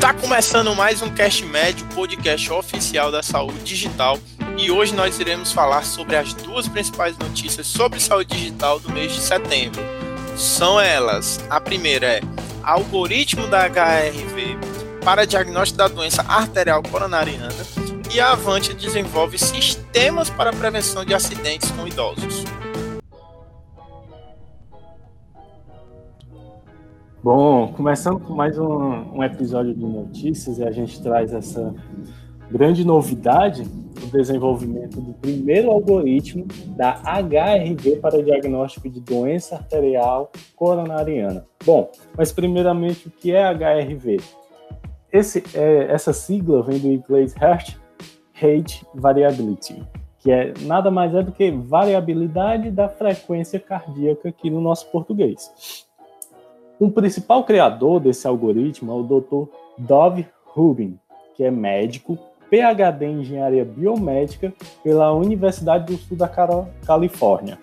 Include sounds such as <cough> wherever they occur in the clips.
Está começando mais um Cast Médio, podcast oficial da saúde digital, e hoje nós iremos falar sobre as duas principais notícias sobre saúde digital do mês de setembro. São elas: a primeira é algoritmo da HRV para diagnóstico da doença arterial coronariana, e a Avante desenvolve sistemas para prevenção de acidentes com idosos. Bom, começando com mais um, um, episódio de notícias, e a gente traz essa grande novidade, o desenvolvimento do primeiro algoritmo da HRV para diagnóstico de doença arterial coronariana. Bom, mas primeiramente o que é HRV? Esse, é, essa sigla vem do inglês Heart Rate Variability, que é nada mais é do que variabilidade da frequência cardíaca aqui no nosso português. O principal criador desse algoritmo é o Dr. Dove Rubin, que é médico, PhD em engenharia biomédica pela Universidade do Sul da Califórnia.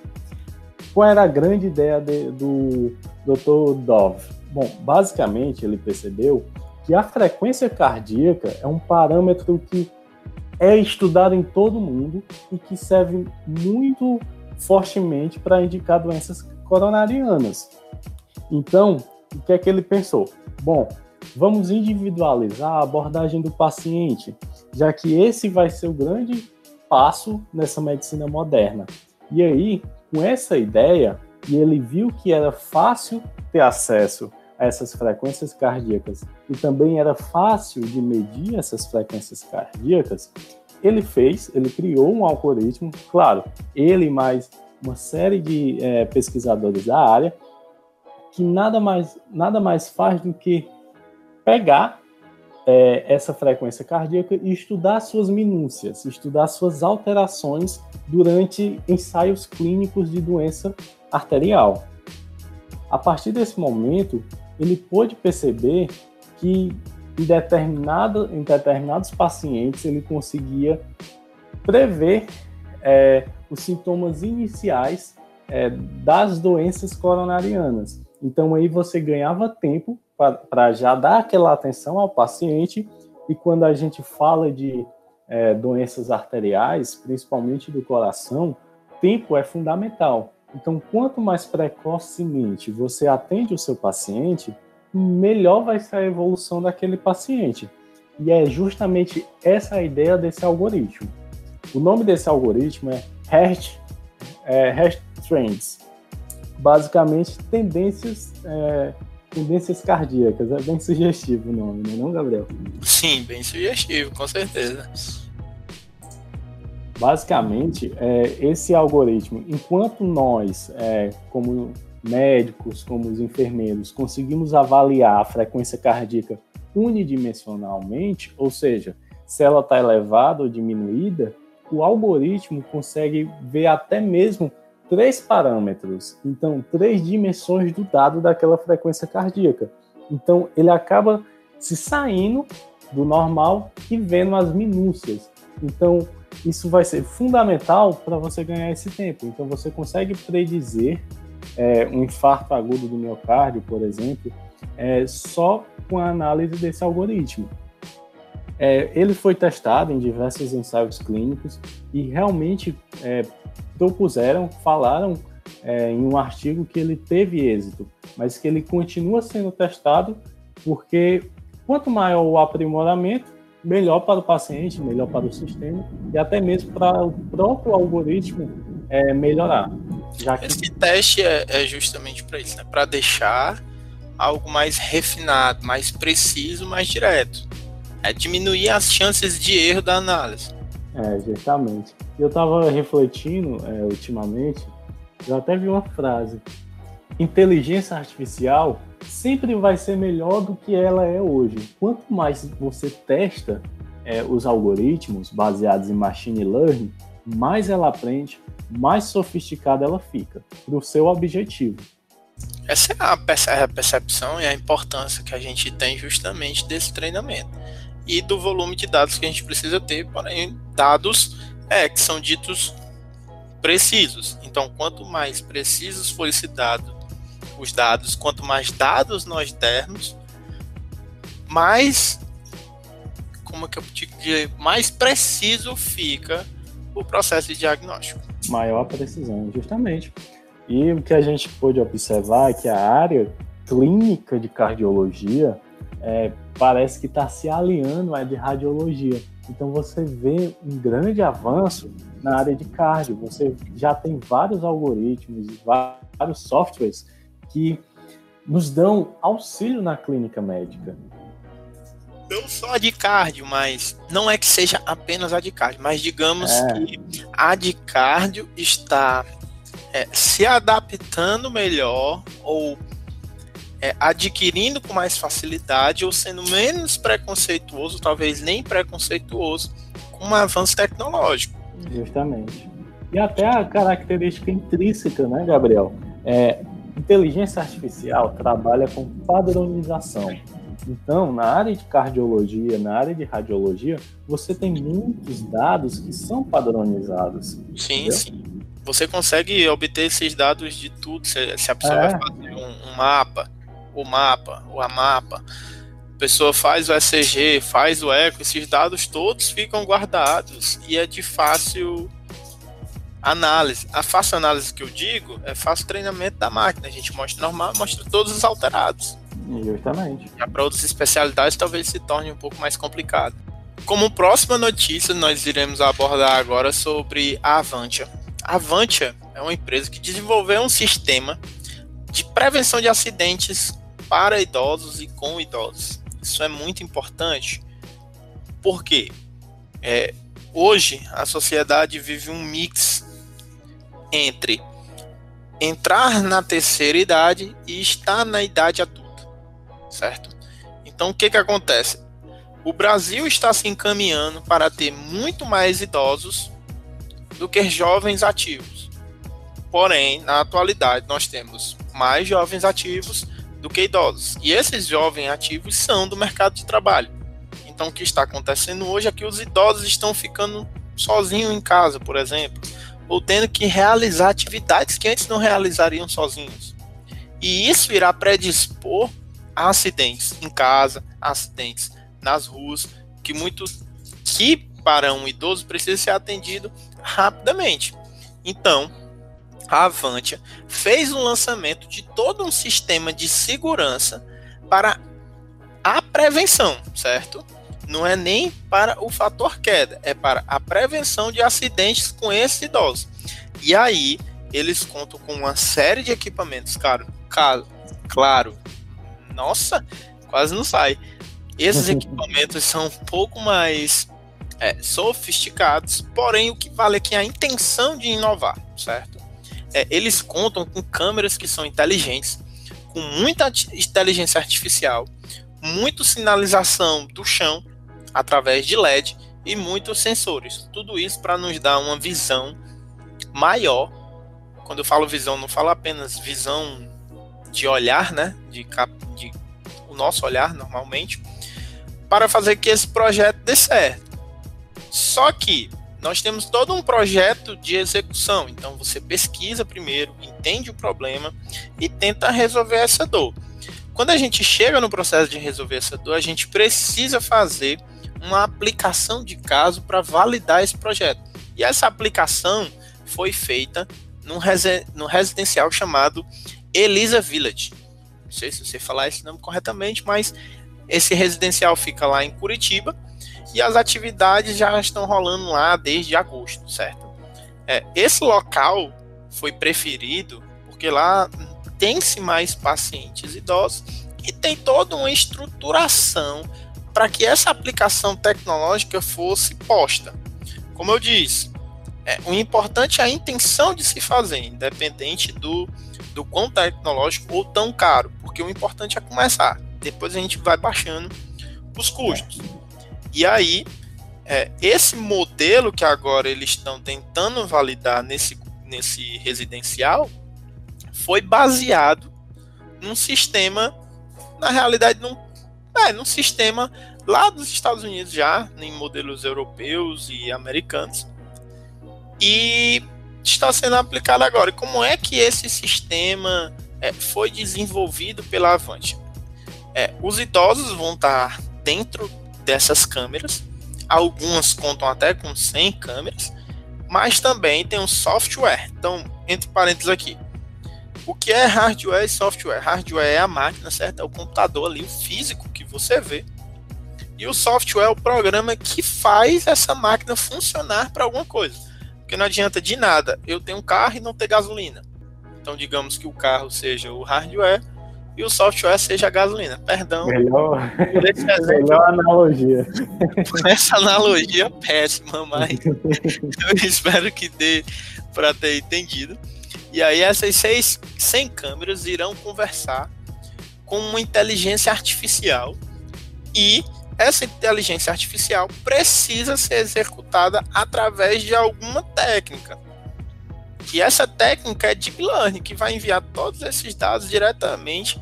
Qual era a grande ideia de, do Dr. Dove? Bom, basicamente ele percebeu que a frequência cardíaca é um parâmetro que é estudado em todo mundo e que serve muito fortemente para indicar doenças coronarianas. Então, o que é que ele pensou? Bom, vamos individualizar a abordagem do paciente, já que esse vai ser o grande passo nessa medicina moderna. E aí, com essa ideia, e ele viu que era fácil ter acesso a essas frequências cardíacas e também era fácil de medir essas frequências cardíacas, ele fez, ele criou um algoritmo, claro, ele mais uma série de é, pesquisadores da área, que nada mais, nada mais faz do que pegar é, essa frequência cardíaca e estudar suas minúcias, estudar suas alterações durante ensaios clínicos de doença arterial. A partir desse momento, ele pôde perceber que em, determinado, em determinados pacientes ele conseguia prever é, os sintomas iniciais é, das doenças coronarianas. Então aí você ganhava tempo para já dar aquela atenção ao paciente e quando a gente fala de é, doenças arteriais, principalmente do coração, tempo é fundamental. Então, quanto mais precocemente você atende o seu paciente, melhor vai ser a evolução daquele paciente. E é justamente essa a ideia desse algoritmo. O nome desse algoritmo é Heart, é, Heart Trends basicamente tendências, é, tendências cardíacas. É bem sugestivo o nome, não é não, Gabriel? Sim, bem sugestivo, com certeza. Basicamente, é, esse algoritmo, enquanto nós, é, como médicos, como os enfermeiros, conseguimos avaliar a frequência cardíaca unidimensionalmente, ou seja, se ela está elevada ou diminuída, o algoritmo consegue ver até mesmo três parâmetros, então três dimensões do dado daquela frequência cardíaca. Então ele acaba se saindo do normal e vendo as minúcias. Então isso vai ser fundamental para você ganhar esse tempo. Então você consegue predizer é, um infarto agudo do miocárdio, por exemplo, é, só com a análise desse algoritmo. É, ele foi testado em diversos ensaios clínicos e realmente é, propuseram, falaram é, em um artigo que ele teve êxito, mas que ele continua sendo testado porque quanto maior o aprimoramento, melhor para o paciente, melhor para o sistema e até mesmo para o próprio algoritmo é, melhorar. Que... Esse teste é, é justamente para isso, né? para deixar algo mais refinado, mais preciso, mais direto. É diminuir as chances de erro da análise. É, justamente. Eu estava refletindo é, ultimamente, eu até vi uma frase inteligência artificial sempre vai ser melhor do que ela é hoje. Quanto mais você testa é, os algoritmos baseados em machine learning, mais ela aprende, mais sofisticada ela fica para o seu objetivo. Essa é a percepção e a importância que a gente tem justamente desse treinamento e do volume de dados que a gente precisa ter, porém, dados é, que são ditos precisos. Então, quanto mais precisos for esse dado, os dados, quanto mais dados nós dermos, mais como que eu digo, mais preciso fica o processo de diagnóstico. Maior precisão, justamente. E o que a gente pôde observar é que a área clínica de cardiologia é, parece que está se alinhando à de radiologia. Então você vê um grande avanço na área de cardio. Você já tem vários algoritmos, vários softwares que nos dão auxílio na clínica médica. Não só a de cardio, mas não é que seja apenas a de cardio, mas digamos é. que a de cardio está é, se adaptando melhor ou é, adquirindo com mais facilidade ou sendo menos preconceituoso, talvez nem preconceituoso, com um avanço tecnológico. Justamente. E até a característica intrínseca, né, Gabriel? É, inteligência artificial trabalha com padronização. Então, na área de cardiologia, na área de radiologia, você tem muitos dados que são padronizados. Sim, entendeu? sim. Você consegue obter esses dados de tudo. Se, a pessoa é. vai fazer um, um mapa, o mapa, o AMAPA, a pessoa faz o ECG, faz o eco, esses dados todos ficam guardados e é de fácil análise. A fácil análise que eu digo é fácil treinamento da máquina. A gente mostra normal, mostra todos os alterados. Justamente. Para outras especialidades talvez se torne um pouco mais complicado. Como próxima notícia, nós iremos abordar agora sobre a Avantia. A Avantia é uma empresa que desenvolveu um sistema de prevenção de acidentes para idosos e com idosos. Isso é muito importante, porque é, hoje a sociedade vive um mix entre entrar na terceira idade e estar na idade adulta, certo? Então o que que acontece? O Brasil está se encaminhando para ter muito mais idosos do que jovens ativos. Porém, na atualidade nós temos mais jovens ativos do que idosos. E esses jovens ativos são do mercado de trabalho. Então, o que está acontecendo hoje é que os idosos estão ficando sozinhos em casa, por exemplo, ou tendo que realizar atividades que antes não realizariam sozinhos. E isso irá predispor a acidentes em casa, acidentes nas ruas, que muito que para um idoso precisa ser atendido rapidamente. Então, a Avantia fez um lançamento de todo um sistema de segurança para a prevenção, certo? Não é nem para o fator queda, é para a prevenção de acidentes com esses idosos. E aí, eles contam com uma série de equipamentos, caro, caro, claro. Nossa, quase não sai. Esses <laughs> equipamentos são um pouco mais é, sofisticados, porém o que vale aqui é a intenção de inovar, certo? É, eles contam com câmeras que são inteligentes, com muita inteligência artificial, muito sinalização do chão através de LED e muitos sensores. Tudo isso para nos dar uma visão maior. Quando eu falo visão, não falo apenas visão de olhar, né? De, cap, de o nosso olhar normalmente, para fazer que esse projeto dê certo. Só que nós temos todo um projeto de execução. Então você pesquisa primeiro, entende o problema e tenta resolver essa dor. Quando a gente chega no processo de resolver essa dor, a gente precisa fazer uma aplicação de caso para validar esse projeto. E essa aplicação foi feita num, resi num residencial chamado Elisa Village. Não sei se você falar esse nome corretamente, mas esse residencial fica lá em Curitiba e as atividades já estão rolando lá desde agosto, certo? É, esse local foi preferido porque lá tem-se mais pacientes idosos e tem toda uma estruturação para que essa aplicação tecnológica fosse posta. Como eu disse, é, o importante é a intenção de se fazer, independente do, do quão tecnológico ou tão caro, porque o importante é começar. Depois a gente vai baixando os custos. E aí, é, esse modelo que agora eles estão tentando validar nesse, nesse residencial foi baseado num sistema, na realidade, num, é, num sistema lá dos Estados Unidos já, em modelos europeus e americanos. E está sendo aplicado agora. E como é que esse sistema é, foi desenvolvido pela Avante? É, os idosos vão estar dentro dessas câmeras, algumas contam até com 100 câmeras, mas também tem um software. Então, entre parênteses aqui, o que é hardware e software? Hardware é a máquina, certo? É o computador ali, o físico que você vê. E o software é o programa que faz essa máquina funcionar para alguma coisa. Porque não adianta de nada eu ter um carro e não ter gasolina. Então, digamos que o carro seja o hardware e o software seja gasolina. Perdão. Melhor, <laughs> melhor analogia. Essa analogia péssima, mas <laughs> eu espero que dê para ter entendido. E aí essas seis, 100 câmeras irão conversar com uma inteligência artificial e essa inteligência artificial precisa ser executada através de alguma técnica. E essa técnica é Deep Learning, que vai enviar todos esses dados diretamente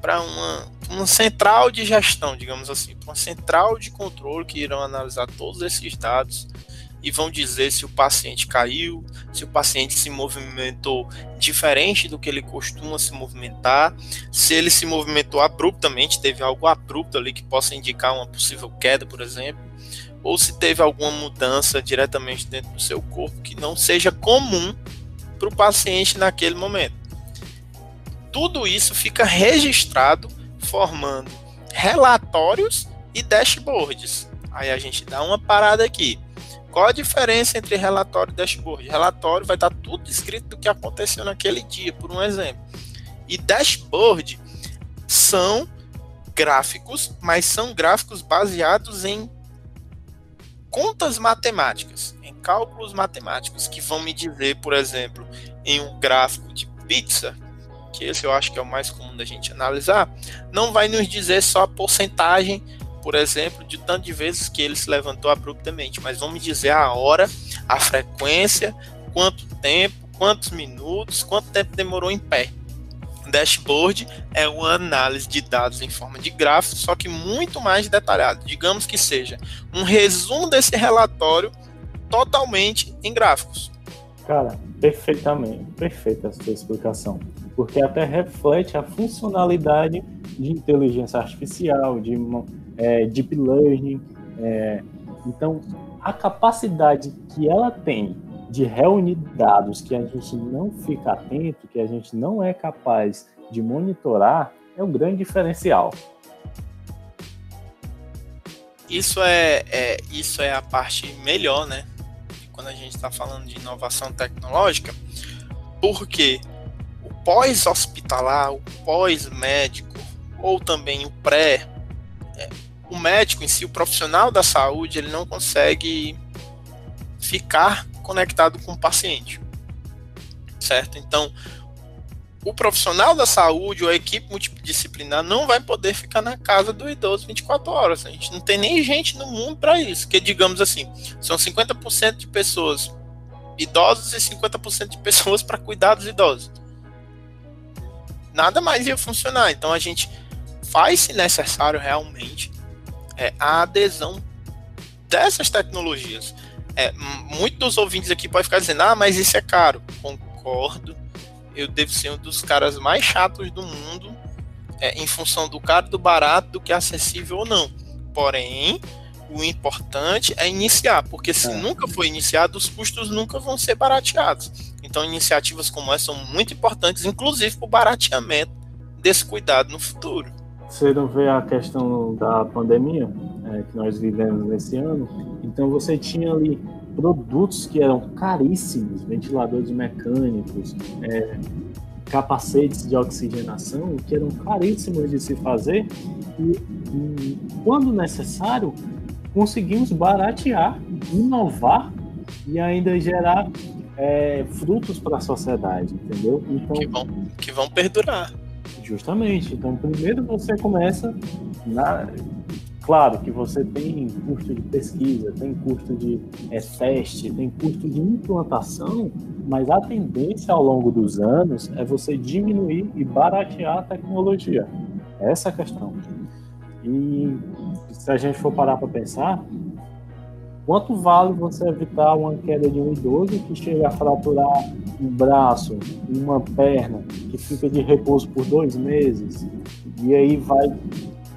para uma, uma central de gestão, digamos assim, uma central de controle que irão analisar todos esses dados e vão dizer se o paciente caiu, se o paciente se movimentou diferente do que ele costuma se movimentar, se ele se movimentou abruptamente, teve algo abrupto ali que possa indicar uma possível queda, por exemplo, ou se teve alguma mudança diretamente dentro do seu corpo que não seja comum para o paciente naquele momento. Tudo isso fica registrado, formando relatórios e dashboards. Aí a gente dá uma parada aqui. Qual a diferença entre relatório e dashboard? Relatório vai estar tudo escrito do que aconteceu naquele dia, por um exemplo. E dashboard são gráficos, mas são gráficos baseados em contas matemáticas, em cálculos matemáticos, que vão me dizer, por exemplo, em um gráfico de pizza, que esse eu acho que é o mais comum da gente analisar, não vai nos dizer só a porcentagem por exemplo, de tanto de vezes que ele se levantou abruptamente, mas vamos dizer a hora, a frequência, quanto tempo, quantos minutos, quanto tempo demorou em pé. Dashboard é uma análise de dados em forma de gráfico, só que muito mais detalhado. Digamos que seja um resumo desse relatório totalmente em gráficos. Cara, perfeitamente, perfeita a sua explicação, porque até reflete a funcionalidade de inteligência artificial, de é, deep learning. É, então, a capacidade que ela tem de reunir dados que a gente não fica atento, que a gente não é capaz de monitorar, é um grande diferencial. Isso é, é isso é a parte melhor, né? Quando a gente está falando de inovação tecnológica, porque o pós-hospitalar, o pós-médico, ou também o pré, é, o médico em si, o profissional da saúde, ele não consegue ficar conectado com o paciente, certo? Então, o profissional da saúde ou a equipe multidisciplinar não vai poder ficar na casa do idoso 24 horas. A gente não tem nem gente no mundo para isso. Que, digamos assim, são 50% de pessoas idosas e 50% de pessoas para cuidar dos idosos. Nada mais ia funcionar. Então, a gente faz se necessário realmente é, a adesão dessas tecnologias. É, muitos dos ouvintes aqui podem ficar dizendo, ah, mas isso é caro. Concordo. Eu devo ser um dos caras mais chatos do mundo é, em função do caro do barato, do que é acessível ou não. Porém, o importante é iniciar, porque se é. nunca for iniciado, os custos nunca vão ser barateados. Então, iniciativas como essa são muito importantes, inclusive para o barateamento desse cuidado no futuro. Você não vê a questão da pandemia é, que nós vivemos nesse ano? Então você tinha ali produtos que eram caríssimos, ventiladores mecânicos, é, capacetes de oxigenação que eram caríssimos de se fazer e, e quando necessário conseguimos baratear, inovar e ainda gerar é, frutos para a sociedade, entendeu? Então, que, vão, que vão perdurar. Justamente. Então, primeiro você começa na. Claro que você tem custo de pesquisa, tem custo de é, teste, tem custo de implantação, mas a tendência ao longo dos anos é você diminuir e baratear a tecnologia. Essa é a questão. E se a gente for parar para pensar, quanto vale você evitar uma queda de um idoso que chega a fraturar um braço uma perna, que fica de repouso por dois meses, e aí vai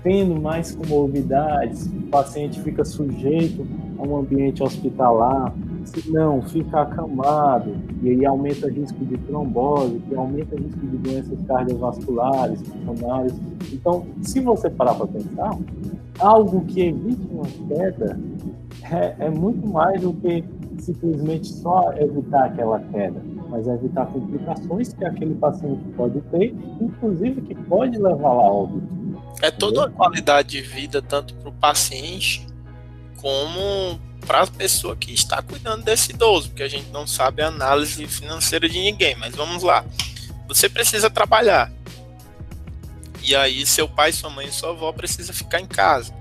tendo mais comorbidades, o paciente fica sujeito a um ambiente hospitalar, se não, fica acamado, e aí aumenta risco de trombose, que aumenta risco de doenças cardiovasculares, pulmonares. Então, se você parar para pensar, algo que evite uma queda é, é muito mais do que simplesmente só evitar aquela queda, mas evitar complicações que aquele paciente pode ter, inclusive que pode levar ao óbito. É toda a qualidade de vida, tanto para o paciente como para a pessoa que está cuidando desse idoso, porque a gente não sabe a análise financeira de ninguém, mas vamos lá. Você precisa trabalhar. E aí seu pai, sua mãe e sua avó precisa ficar em casa.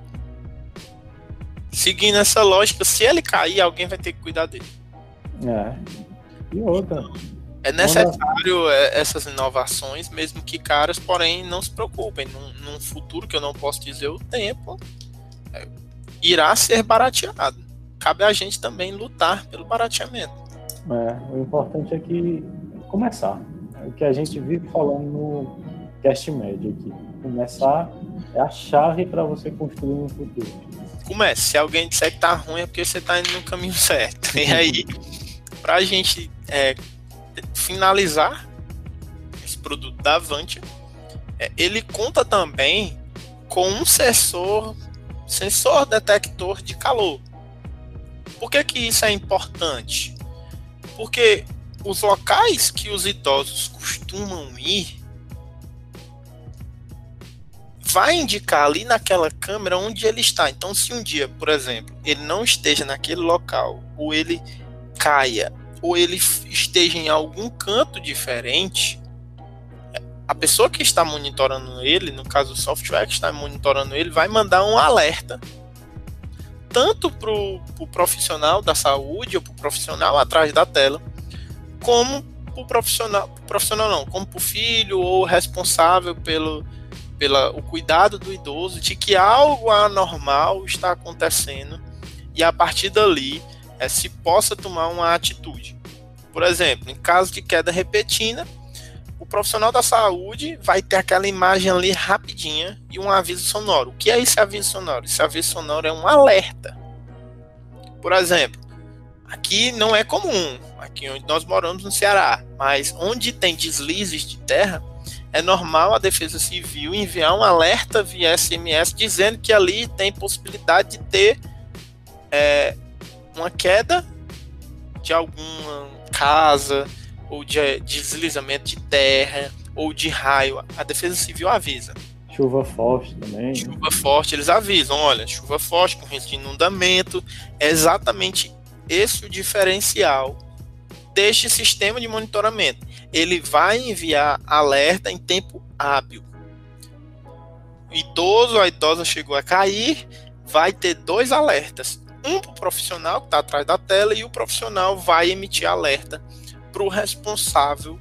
Seguindo essa lógica, se ele cair, alguém vai ter que cuidar dele. É. E outra. É necessário é, essas inovações, mesmo que caras, porém não se preocupem. Num, num futuro que eu não posso dizer o tempo, é, irá ser barateado cabe a gente também lutar pelo barateamento. É, o importante é que começar. É o que a gente vive falando no cast médio aqui. Começar é a chave para você construir um futuro. Comece. Se alguém disser que tá ruim é porque você tá indo no caminho <laughs> certo. E aí, para a gente é, finalizar esse produto da Avante, é, ele conta também com um sensor, sensor detector de calor. Por que, que isso é importante? Porque os locais que os idosos costumam ir vai indicar ali naquela câmera onde ele está. Então, se um dia, por exemplo, ele não esteja naquele local, ou ele caia, ou ele esteja em algum canto diferente, a pessoa que está monitorando ele, no caso o software que está monitorando ele, vai mandar um alerta tanto para o pro profissional da saúde ou para o profissional atrás da tela, como para o profissional, profissional não, como para o filho ou responsável pelo pela, o cuidado do idoso de que algo anormal está acontecendo e a partir dali é, se possa tomar uma atitude. Por exemplo, em caso de queda repentina, o profissional da saúde vai ter aquela imagem ali rapidinha e um aviso sonoro. O que é esse aviso sonoro? Esse aviso sonoro é um alerta. Por exemplo, aqui não é comum, aqui onde nós moramos no Ceará, mas onde tem deslizes de terra, é normal a Defesa Civil enviar um alerta via SMS dizendo que ali tem possibilidade de ter é, uma queda de alguma casa, ou de deslizamento de terra, ou de raio, a Defesa Civil avisa. Chuva forte também. Chuva forte, eles avisam, olha, chuva forte com risco de inundamento, é exatamente esse o diferencial deste sistema de monitoramento. Ele vai enviar alerta em tempo hábil. O idoso, a idosa chegou a cair, vai ter dois alertas. Um para o profissional que está atrás da tela e o profissional vai emitir alerta para o responsável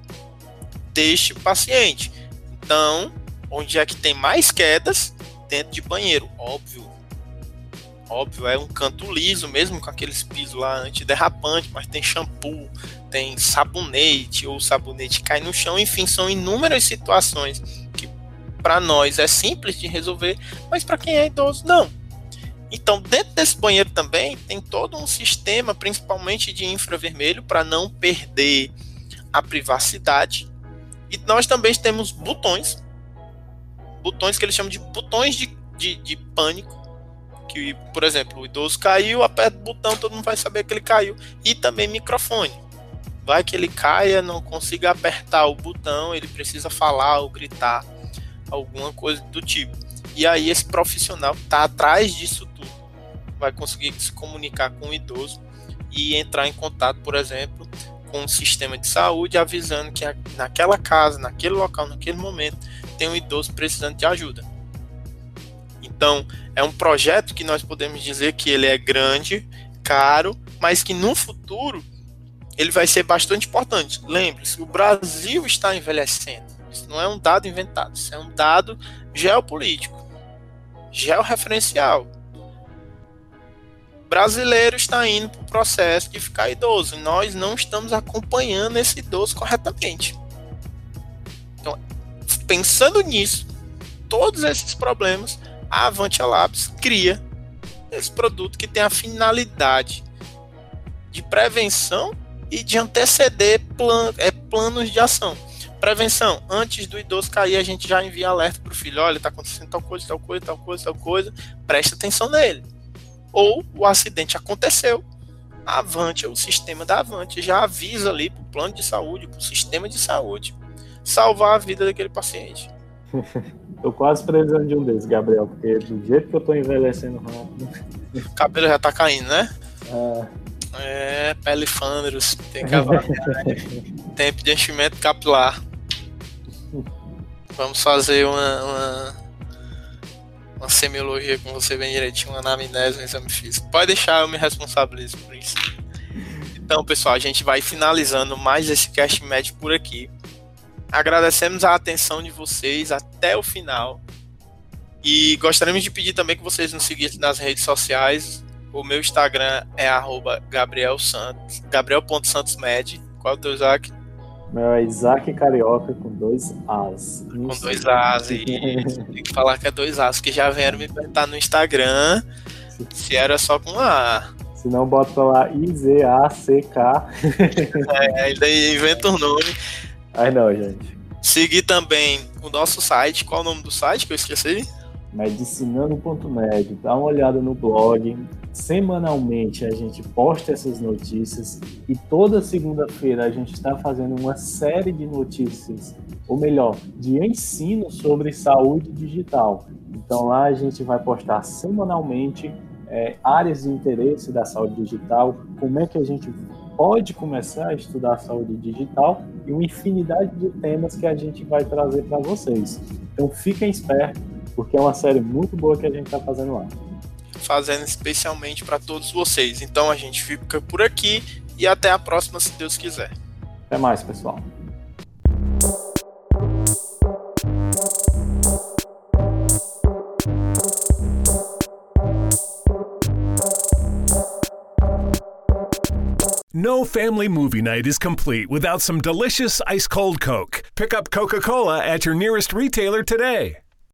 deste paciente. Então, onde é que tem mais quedas? Dentro de banheiro, óbvio. Óbvio, é um canto liso, mesmo com aqueles pisos lá antiderrapante, mas tem shampoo, tem sabonete, ou sabonete cai no chão, enfim, são inúmeras situações que para nós é simples de resolver, mas para quem é idoso, não. Então, dentro desse banheiro também tem todo um sistema, principalmente de infravermelho, para não perder a privacidade. E nós também temos botões, botões que eles chamam de botões de, de, de pânico. Que, por exemplo, o idoso caiu, aperta o botão, todo mundo vai saber que ele caiu. E também microfone. Vai que ele caia, não consiga apertar o botão, ele precisa falar ou gritar, alguma coisa do tipo. E aí esse profissional está atrás disso vai conseguir se comunicar com o idoso e entrar em contato, por exemplo, com o sistema de saúde avisando que naquela casa, naquele local, naquele momento, tem um idoso precisando de ajuda. Então, é um projeto que nós podemos dizer que ele é grande, caro, mas que no futuro ele vai ser bastante importante. Lembre-se, o Brasil está envelhecendo. Isso não é um dado inventado, isso é um dado geopolítico, georreferencial. O brasileiro está indo para o processo de ficar idoso nós não estamos acompanhando esse idoso corretamente. Então, pensando nisso, todos esses problemas, a Avantia Labs cria esse produto que tem a finalidade de prevenção e de anteceder plan é, planos de ação. Prevenção, antes do idoso cair, a gente já envia alerta para o filho: olha, está acontecendo tal coisa, tal coisa, tal coisa, tal coisa, presta atenção nele. Ou o acidente aconteceu, a Avante, o sistema da Avante, já avisa ali para o plano de saúde, para o sistema de saúde, salvar a vida daquele paciente. <laughs> tô quase precisando de um desses, Gabriel, porque do jeito que eu tô envelhecendo rápido. O cabelo já tá caindo, né? É. É, pelifandros, tem que avaliar, né? <laughs> Tempo de enchimento capilar. Vamos fazer uma, uma, uma semiologia com você bem direitinho, uma anamnese, um exame físico. Pode deixar, eu me responsabilizo por isso. Então, pessoal, a gente vai finalizando mais esse cast médio por aqui. Agradecemos a atenção de vocês até o final. E gostaríamos de pedir também que vocês nos seguissem nas redes sociais. O meu Instagram é Gabriel Santos, Gabriel.santosmed. Qual é o teu Isaac? Meu é Isaac Carioca com dois As. Com dois As, e <laughs> tem que falar que é dois As, que já vieram me perguntar no Instagram se era só com A. Se não, bota lá I-Z-A-C-K. <laughs> é, ainda inventa um nome. Ai não, gente. Seguir também o nosso site. Qual é o nome do site que eu esqueci? medicinando.med, dá uma olhada no blog. Semanalmente a gente posta essas notícias e toda segunda-feira a gente está fazendo uma série de notícias, ou melhor, de ensino sobre saúde digital. Então lá a gente vai postar semanalmente é, áreas de interesse da saúde digital, como é que a gente pode começar a estudar saúde digital e uma infinidade de temas que a gente vai trazer para vocês. Então fiquem espertos porque é uma série muito boa que a gente está fazendo lá. Fazendo especialmente para todos vocês. Então a gente fica por aqui e até a próxima, se Deus quiser. Até mais, pessoal. No family movie night is complete without some delicious ice cold Coke. Pick up Coca Cola at your nearest retailer today.